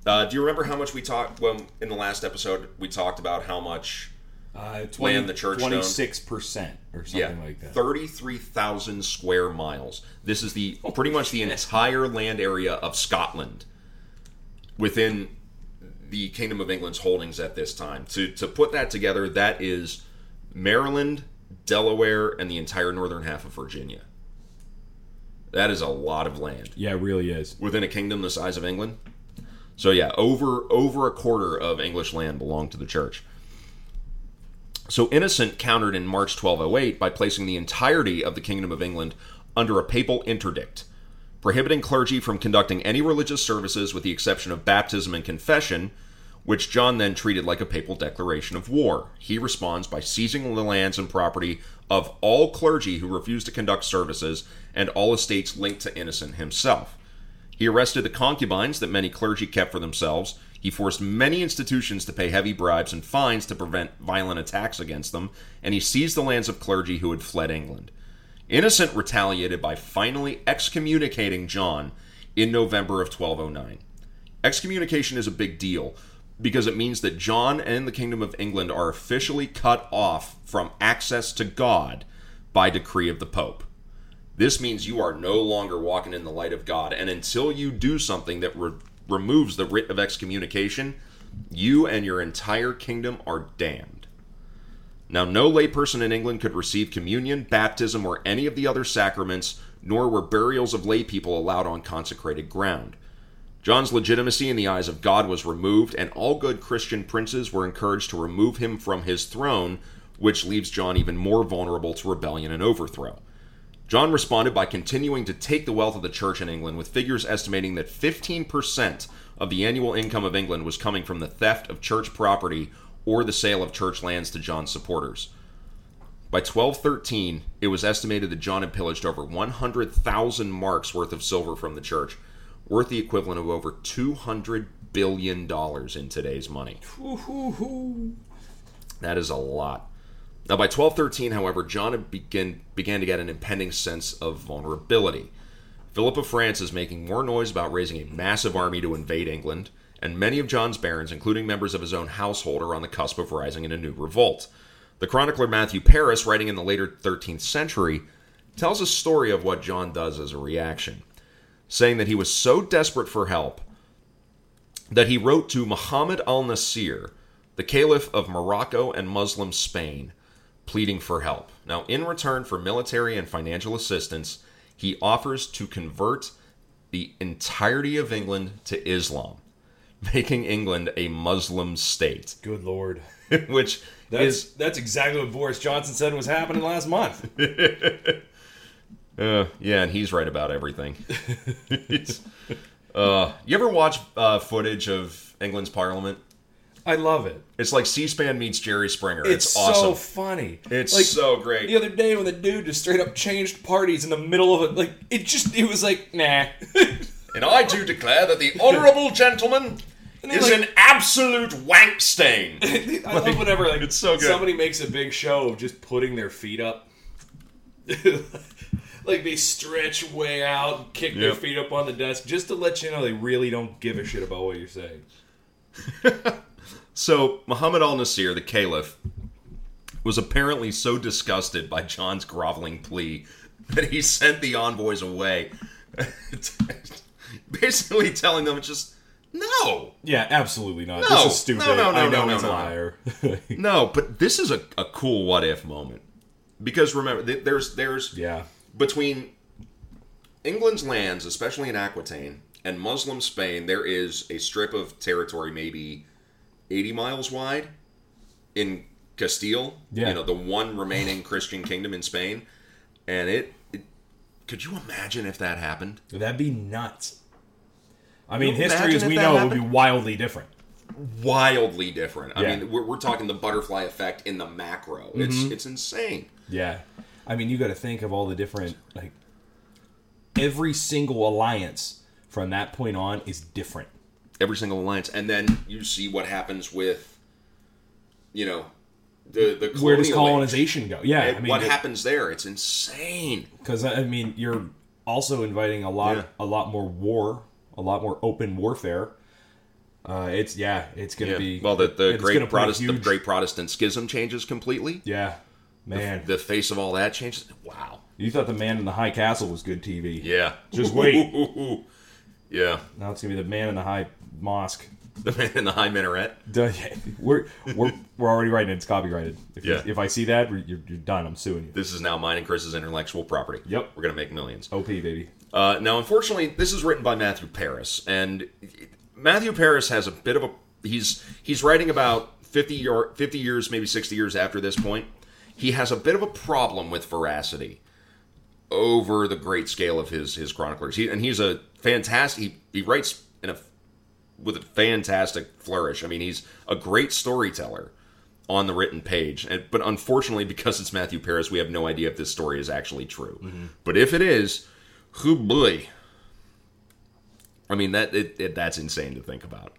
A: Uh, do you remember how much we talked well, in the last episode? We talked about how much
B: Uh,
A: Land the church owned.
B: 26% or something like that.
A: thirty-three thousand square miles. This is the pretty much the entire land area of Scotland within the Kingdom of England's holdings at this time. To to put that together, that is Maryland, Delaware, and the entire northern half of Virginia. That is a lot of land
B: Yeah, it really is.
A: within a kingdom the size of England. So yeah, over over a quarter of English land belonged to the church. So Innocent countered in March 1208 by placing the entirety of the Kingdom of England under a papal interdict, prohibiting clergy from conducting any religious services with the exception of baptism and confession, which John then treated like a papal declaration of war. He responds by seizing the lands and property of all clergy who refuse to conduct services and all estates linked to Innocent himself. He arrested the concubines that many clergy kept for themselves. He forced many institutions to pay heavy bribes and fines to prevent violent attacks against them, and he seized the lands of clergy who had fled England. Innocent retaliated by finally excommunicating John in November of 1209. Excommunication is a big deal because it means that John and the Kingdom of England are officially cut off from access to God by decree of the Pope. This means you are no longer walking in the light of God, and until you do something that re- removes the writ of excommunication, you and your entire kingdom are damned. Now, no layperson in England could receive communion, baptism, or any of the other sacraments, nor were burials of laypeople allowed on consecrated ground. John's legitimacy in the eyes of God was removed, and all good Christian princes were encouraged to remove him from his throne, which leaves John even more vulnerable to rebellion and overthrow. John responded by continuing to take the wealth of the church in England, with figures estimating that 15% of the annual income of England was coming from the theft of church property or the sale of church lands to John's supporters. By 1213, it was estimated that John had pillaged over 100,000 marks worth of silver from the church, worth the equivalent of over 200 billion dollars in today's money. That is a lot. Now, by 1213, however, John began, began to get an impending sense of vulnerability. Philip of France is making more noise about raising a massive army to invade England, and many of John's barons, including members of his own household, are on the cusp of rising in a new revolt. The chronicler Matthew Paris, writing in the later 13th century, tells a story of what John does as a reaction, saying that he was so desperate for help that he wrote to Muhammad al Nasir, the Caliph of Morocco and Muslim Spain, pleading for help. Now, in return for military and financial assistance, he offers to convert the entirety of England to Islam, making England a Muslim state,
B: Good lord.
A: which
B: That's
A: is
B: that's exactly what Boris Johnson said was happening last month.
A: Uh, yeah, and he's right about everything. Uh, you ever watch uh, footage of England's Parliament?
B: I love it.
A: It's like C-SPAN meets Jerry Springer.
B: It's, awesome.
A: It's,
B: so funny.
A: it's
B: like
A: so great.
B: the other day when the dude just straight up changed parties in the middle of it. Like it just, it was like, nah.
A: And I do declare that the honourable gentleman is
B: like-
A: an absolute wank stain.
B: I love whenever like
A: it's so good.
B: somebody makes a big show of just putting their feet up. like they stretch way out and kick their feet up on the desk just to let you know they really don't give a shit about what you're saying.
A: So Muhammad al Nasir, the caliph, was apparently so disgusted by John's groveling plea that he sent the envoys away, basically telling them just no,
B: Yeah, absolutely not.
A: No,
B: this is stupid.
A: no, no, no,
B: I know
A: no, no,
B: a liar.
A: no. But this is a, a cool what if moment because remember th- there's there's
B: yeah.
A: Between England's lands, especially in Aquitaine, and Muslim Spain, there is a strip of territory maybe 80 miles wide in Castile.
B: Yeah.
A: You know, the one remaining Christian kingdom in Spain. And it, it could you imagine if that happened?
B: That'd be nuts. I mean, history as we know it would be wildly different.
A: Wildly different. I
B: Yeah.
A: mean, we're, we're talking the butterfly effect in the macro. It's
B: Mm-hmm.
A: it's insane.
B: Yeah. I mean, you got to think of all the different like every single alliance from that point on is different.
A: every single alliance, and then you see what happens with, you know, the the
B: Where does
A: colonial age.
B: colonization go? Yeah,
A: And
B: I mean,
A: what happens there? It's insane.
B: Because I mean, you're also inviting a lot,
A: Yeah.
B: a lot more war, a lot more open warfare. Uh, it's yeah, it's gonna
A: Yeah.
B: be
A: well, the the great Protestant
B: huge-
A: the great Protestant schism changes completely.
B: yeah, man.
A: The face of all that changes. Wow.
B: you thought the man in the high castle was good TV?
A: Yeah.
B: Just wait.
A: yeah.
B: Now it's gonna be the man in the high mosque.
A: The man in the high minaret.
B: Duh, We're we're we're already writing it. It's copyrighted. If, you-
A: Yeah.
B: if I see that, you're, you're done. I'm suing you.
A: This is now mine and Chris's intellectual property.
B: Yep.
A: We're gonna make millions.
B: OP baby.
A: Uh, now, unfortunately, this is written by Matthew Paris, and Matthew Paris has a bit of a he's he's writing about 50 year, 50 years, maybe 60 years after this point. He has a bit of a problem with veracity over the great scale of his his chroniclers. He, and he's a fantastic. He, he writes in a with a fantastic flourish. I mean, he's a great storyteller on the written page. And, but unfortunately, because it's Matthew Paris, we have no idea if this story is actually true. Mm-hmm. But if it is, who boy. I mean that it, it, that's insane to think about.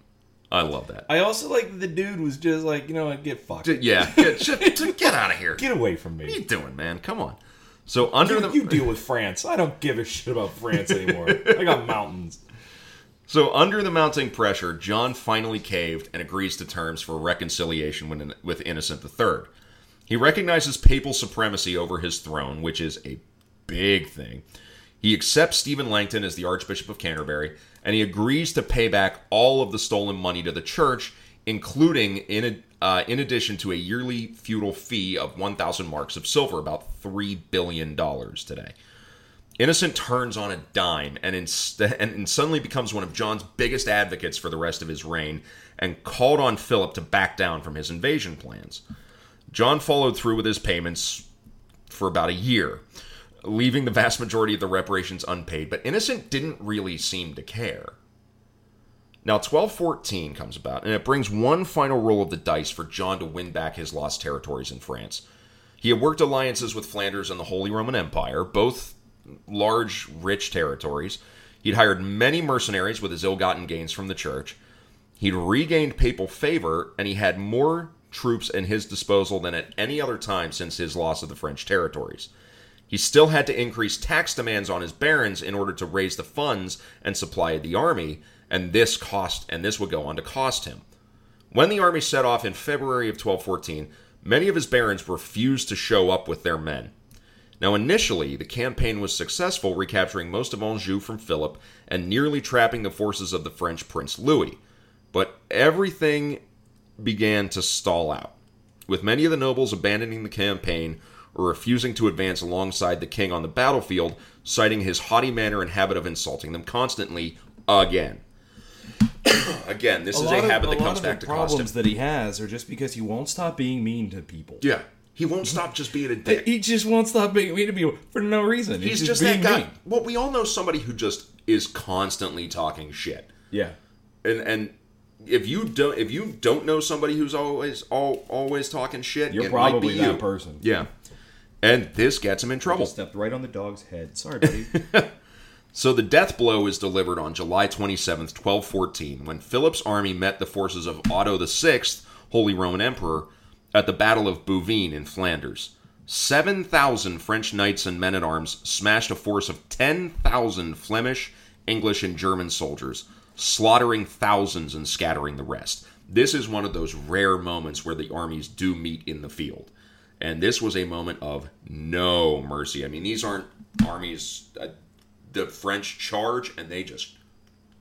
A: I love that.
B: I also like that the dude was just like, you know what, get fucked.
A: Yeah, get, get, get out of here.
B: Get away from me.
A: What are you doing, man? Come on. So under
B: You,
A: the
B: you deal with France. I don't give a shit about France anymore. I got mountains.
A: So, under the mounting pressure, John finally caved and agrees to terms for reconciliation with, with Innocent III. He recognizes papal supremacy over his throne, which is a big thing. He accepts Stephen Langton as the Archbishop of Canterbury, and he agrees to pay back all of the stolen money to the church, including, in, uh, in addition to a yearly feudal fee of 1,000 marks of silver, about $3 billion today. Innocent turns on a dime and, inst- and suddenly becomes one of John's biggest advocates for the rest of his reign and called on Philip to back down from his invasion plans. John followed through with his payments for about a year, leaving the vast majority of the reparations unpaid, but Innocent didn't really seem to care. Now, 1214 comes about, and it brings one final roll of the dice for John to win back his lost territories in France. He had worked alliances with Flanders and the Holy Roman Empire, both large, rich territories. He'd hired many mercenaries with his ill gotten gains from the church. He'd regained papal favor, and he had more troops at his disposal than at any other time since his loss of the French territories. He still had to increase tax demands on his barons in order to raise the funds and supply the army, and this cost and this would go on to cost him. When the army set off in February of 1214, many of his barons refused to show up with their men. Now, initially, the campaign was successful, recapturing most of Anjou from Philip and nearly trapping the forces of the French Prince Louis. But everything began to stall out, with many of the nobles abandoning the campaign or refusing to advance alongside the king on the battlefield, citing his haughty manner and habit of insulting them constantly again. again, this is a habit that comes back to cost him.
B: problems that he has are just because he won't stop being mean to people.
A: Yeah. He won't stop just being a dick.
B: He just won't stop being mean to people for no reason.
A: He's
B: just,
A: just that guy.
B: mean.
A: Well, we all know somebody who just is constantly talking shit.
B: Yeah.
A: And and if you don't if you don't know somebody who's always all always talking shit,
B: You're probably that
A: you.
B: person.
A: Yeah. And this gets him in trouble.
B: Stepped right on the dog's head. Sorry, buddy.
A: So the death blow is delivered on July 27th, 1214, when Philip's army met the forces of Otto VI, Holy Roman Emperor, at the Battle of Bouvines in Flanders. 7,000 French knights and men at arms smashed a force of 10,000 Flemish, English, and German soldiers, slaughtering thousands and scattering the rest. This is one of those rare moments where the armies do meet in the field. And this was a moment of no mercy. I mean, these aren't armies. Uh, the French charge and they just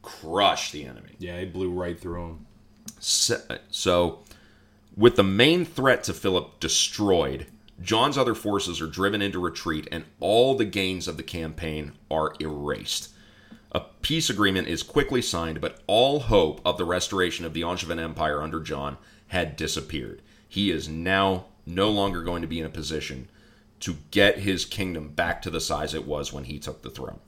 A: crush the enemy.
B: yeah, he blew right through them.
A: So, so, with the main threat to Philip destroyed, John's other forces are driven into retreat and all the gains of the campaign are erased. A peace agreement is quickly signed, but all hope of the restoration of the Angevin Empire under John had disappeared. He is now no longer going to be in a position to get his kingdom back to the size it was when he took the throne.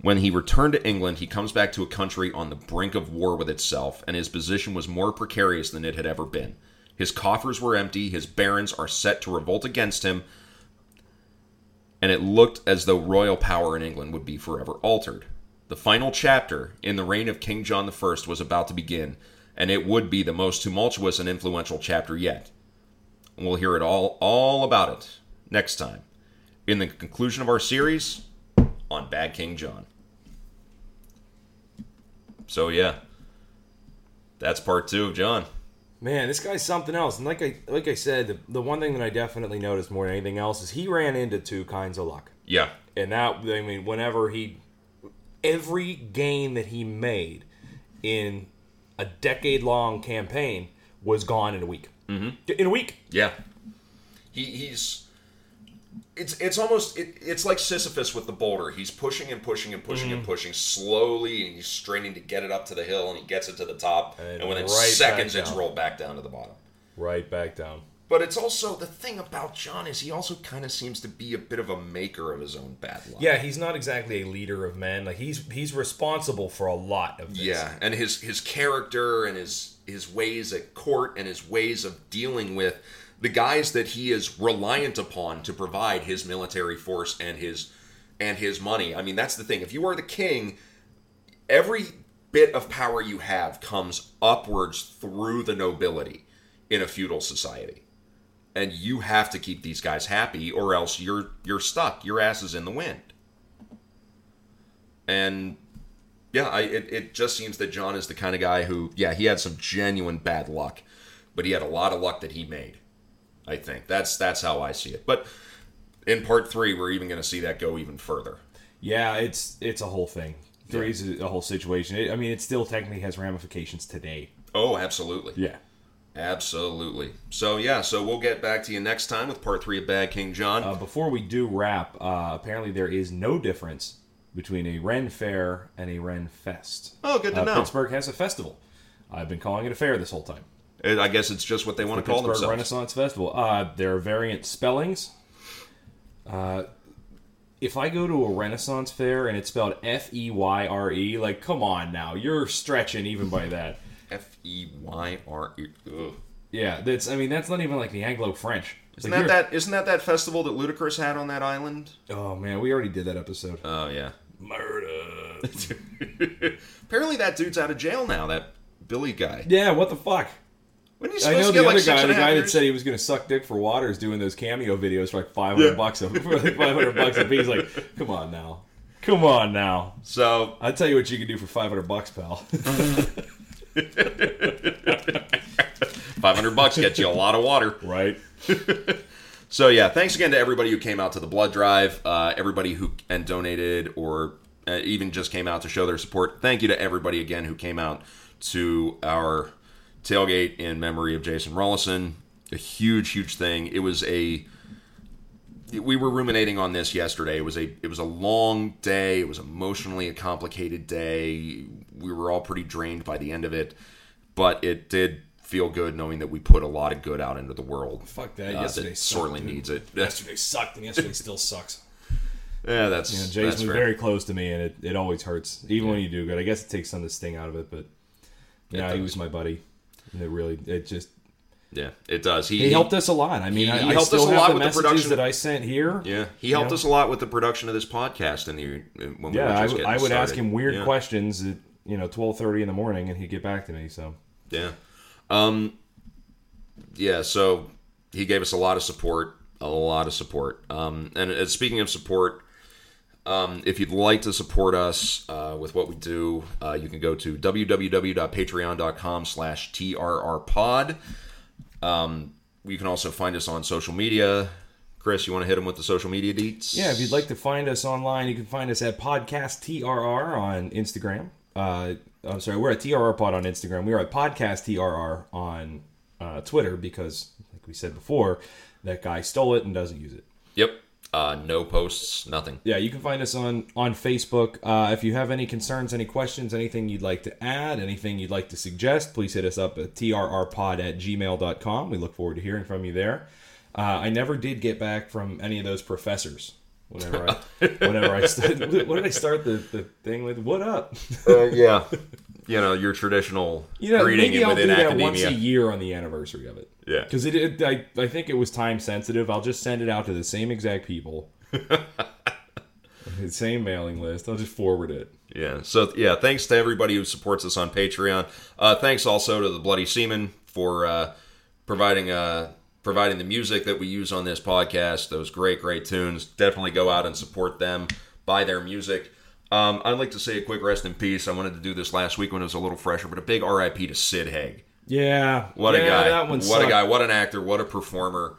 A: When he returned to England, he comes back to a country on the brink of war with itself, and his position was more precarious than it had ever been. His coffers were empty, his barons are set to revolt against him, and it looked as though royal power in England would be forever altered. The final chapter in the reign of King John I was about to begin, and it would be the most tumultuous and influential chapter yet. And we'll hear it all all about it next time in the conclusion of our series on Bad King John. So yeah, that's part two of John.
B: Man, this guy's something else. And like I like I said, the, the one thing that I definitely noticed more than anything else is he ran into two kinds of luck.
A: Yeah,
B: And that I mean, whenever he every gain that he made in a decade long campaign was gone in a week. Mm-hmm. In a week.
A: yeah. He he's it's it's almost it, it's like Sisyphus with the boulder. He's pushing and pushing and pushing and pushing slowly, and he's straining to get it up to the hill, and he gets it to the top, and,
B: And
A: within
B: right
A: seconds, it's rolled back down to the bottom.
B: Right back down.
A: But it's also the thing about John is he also kind of seems to be a bit of a maker of his own bad luck.
B: Yeah, he's not exactly a leader of men. Like he's he's responsible for a lot of this.
A: Yeah, and his his character and his his ways at court and his ways of dealing with the guys that he is reliant upon to provide his military force and his and his money. I mean, that's the thing. If you are the king, every bit of power you have comes upwards through the nobility in a feudal society. And you have to keep these guys happy or else you're you're stuck. Your ass is in the wind. And yeah, I, it, it just seems that John is the kind of guy who, yeah, he had some genuine bad luck, but he had a lot of luck that he made. I think that's that's how I see it. But in part three, we're even going to see that go even further.
B: Yeah, it's it's a whole thing. Three's a, a whole situation. It, I mean, it still technically has ramifications today.
A: Oh, absolutely,
B: Yeah.
A: Absolutely. So yeah, so we'll get back to you next time with part three of Bad King John.
B: Uh, before we do wrap, uh, apparently there is no difference between a Ren Fair and a Ren Fest.
A: oh, good to
B: Uh,
A: know.
B: Pittsburgh has a festival. I've been calling it a fair this whole time.
A: And I guess it's just what they want to call
B: Pittsburgh
A: themselves.
B: Renaissance Festival. Uh, there are variant spellings. Uh, if I go to a Renaissance fair and it's spelled F E Y R E, like, come on now, you're stretching even by that.
A: F E Y R E.
B: Yeah, that's. I mean, that's not even like the Anglo French.
A: Isn't that that? Isn't that that festival that Ludacris had on that island?
B: Oh man, we already did that episode.
A: Oh yeah.
B: Murder.
A: Apparently that dude's out of jail now. That Billy guy.
B: yeah, what the fuck?
A: When you
B: I know
A: to
B: the
A: get
B: other
A: like
B: guy, the guy that said he was going to suck dick for water, is doing those cameo videos for like five hundred bucks a like five hundred bucks a piece. Like, come on now, come on now.
A: So
B: I'll tell you what you can do for five hundred bucks, pal.
A: five hundred bucks gets you a lot of water.
B: right?
A: So yeah, thanks again to everybody who came out to the blood drive, uh, everybody who and donated or uh, even just came out to show their support. Thank you to everybody again who came out to our tailgate in memory of Jason Rollison. A huge, huge thing. It was a. We were ruminating on this yesterday. It was a it was a long day. It was emotionally a complicated day. We were all pretty drained by the end of it, but it did feel good knowing that we put a lot of good out into the world.
B: Fuck that.
A: uh,
B: yesterday
A: that
B: sucked,
A: sorely
B: dude.
A: needs it.
B: Yesterday sucked, and yesterday still sucks.
A: Yeah, that's
B: You know,
A: that's
B: was
A: fair.
B: very close to me, and it, it always hurts, even when you do good. I guess it takes some of the sting out of it, but yeah, he was my buddy. And it really, it just
A: yeah, it does. He,
B: he helped us a lot. I mean,
A: he-
B: I,
A: he
B: I
A: helped us a lot
B: the
A: with the production.
B: that I sent here.
A: Yeah, he helped
B: know?
A: us a lot with the production of this podcast, and he when we
B: Yeah, I, w- I would ask him weird
A: Yeah.
B: questions at you know twelve thirty in the morning, and he'd get back to me. So
A: Yeah. Um yeah, so he gave us a lot of support, a lot of support. Um and uh, speaking of support, um, if you'd like to support us uh, with what we do, uh, you can go to www.patreon.com slash trrpod. Um, you can also find us on social media. Chris, you want to hit him with the social media deets?
B: yeah, if you'd like to find us online, you can find us at podcast TRR on Instagram. Uh, I'm sorry, we're at TRR Pod on Instagram. We are at podcast TRR on uh, Twitter because, like we said before, that guy stole it and doesn't use it.
A: Yep. Uh, no posts, nothing.
B: Yeah, you can find us on on Facebook. Uh, if you have any concerns, any questions, anything you'd like to add, anything you'd like to suggest, please hit us up at trrpod at gmail.com. We look forward to hearing from you there. Uh, I never did get back from any of those professors. Whenever I, whenever I started, what did I start the, the thing with? What up?
A: Uh, yeah. you know, your traditional
B: You know,
A: greeting
B: maybe I'll do
A: within
B: that once a year on the anniversary of it.
A: Yeah.
B: because it, it I, I think it was time sensitive. I'll just send it out to the same exact people, the same mailing list. I'll just forward it.
A: Yeah. So yeah, thanks to everybody who supports us on Patreon. Uh, thanks also to the Bloody Seaman for uh, providing uh, providing the music that we use on this podcast. Those great, great tunes. Definitely go out and support them. Buy their music. Um, I'd like to say a quick rest in peace. I wanted to do this last week when it was a little fresher, but a big RIP to Sid Haig.
B: Yeah,
A: What
B: yeah,
A: a guy!
B: That one
A: what
B: sucked.
A: a guy! What an actor! What a performer!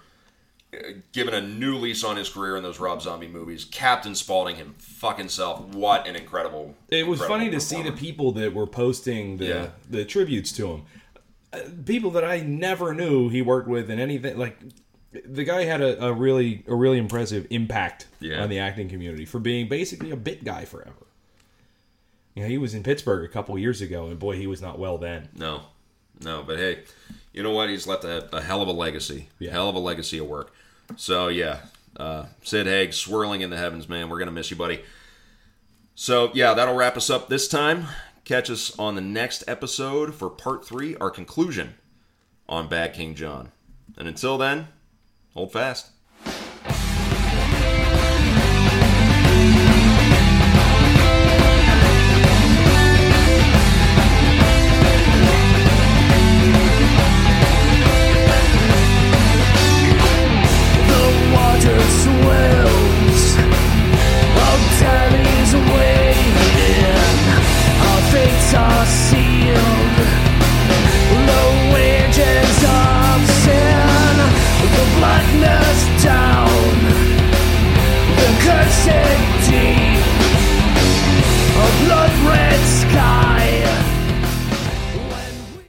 A: Given a new lease on his career in those Rob Zombie movies, Captain Spaulding him fucking self. What an incredible!
B: It was
A: incredible
B: funny to see the people that were posting the
A: Yeah.
B: the tributes to him. People that I never knew he worked with in anything like. The guy had a, a really a really impressive impact
A: Yeah.
B: on the acting community for being basically a bit guy forever. You know, he was in Pittsburgh a couple years ago, and boy, he was not well then.
A: No, no, but hey, you know what? He's left a, a hell of a legacy.
B: Yeah.
A: Hell of a legacy of work. So yeah, uh, Sid Haig swirling in the heavens, man. We're gonna miss you, buddy. So yeah, that'll wrap us up this time. Catch us on the next episode for part three, our conclusion on Bad King John. And until then, hold fast. fates are seen.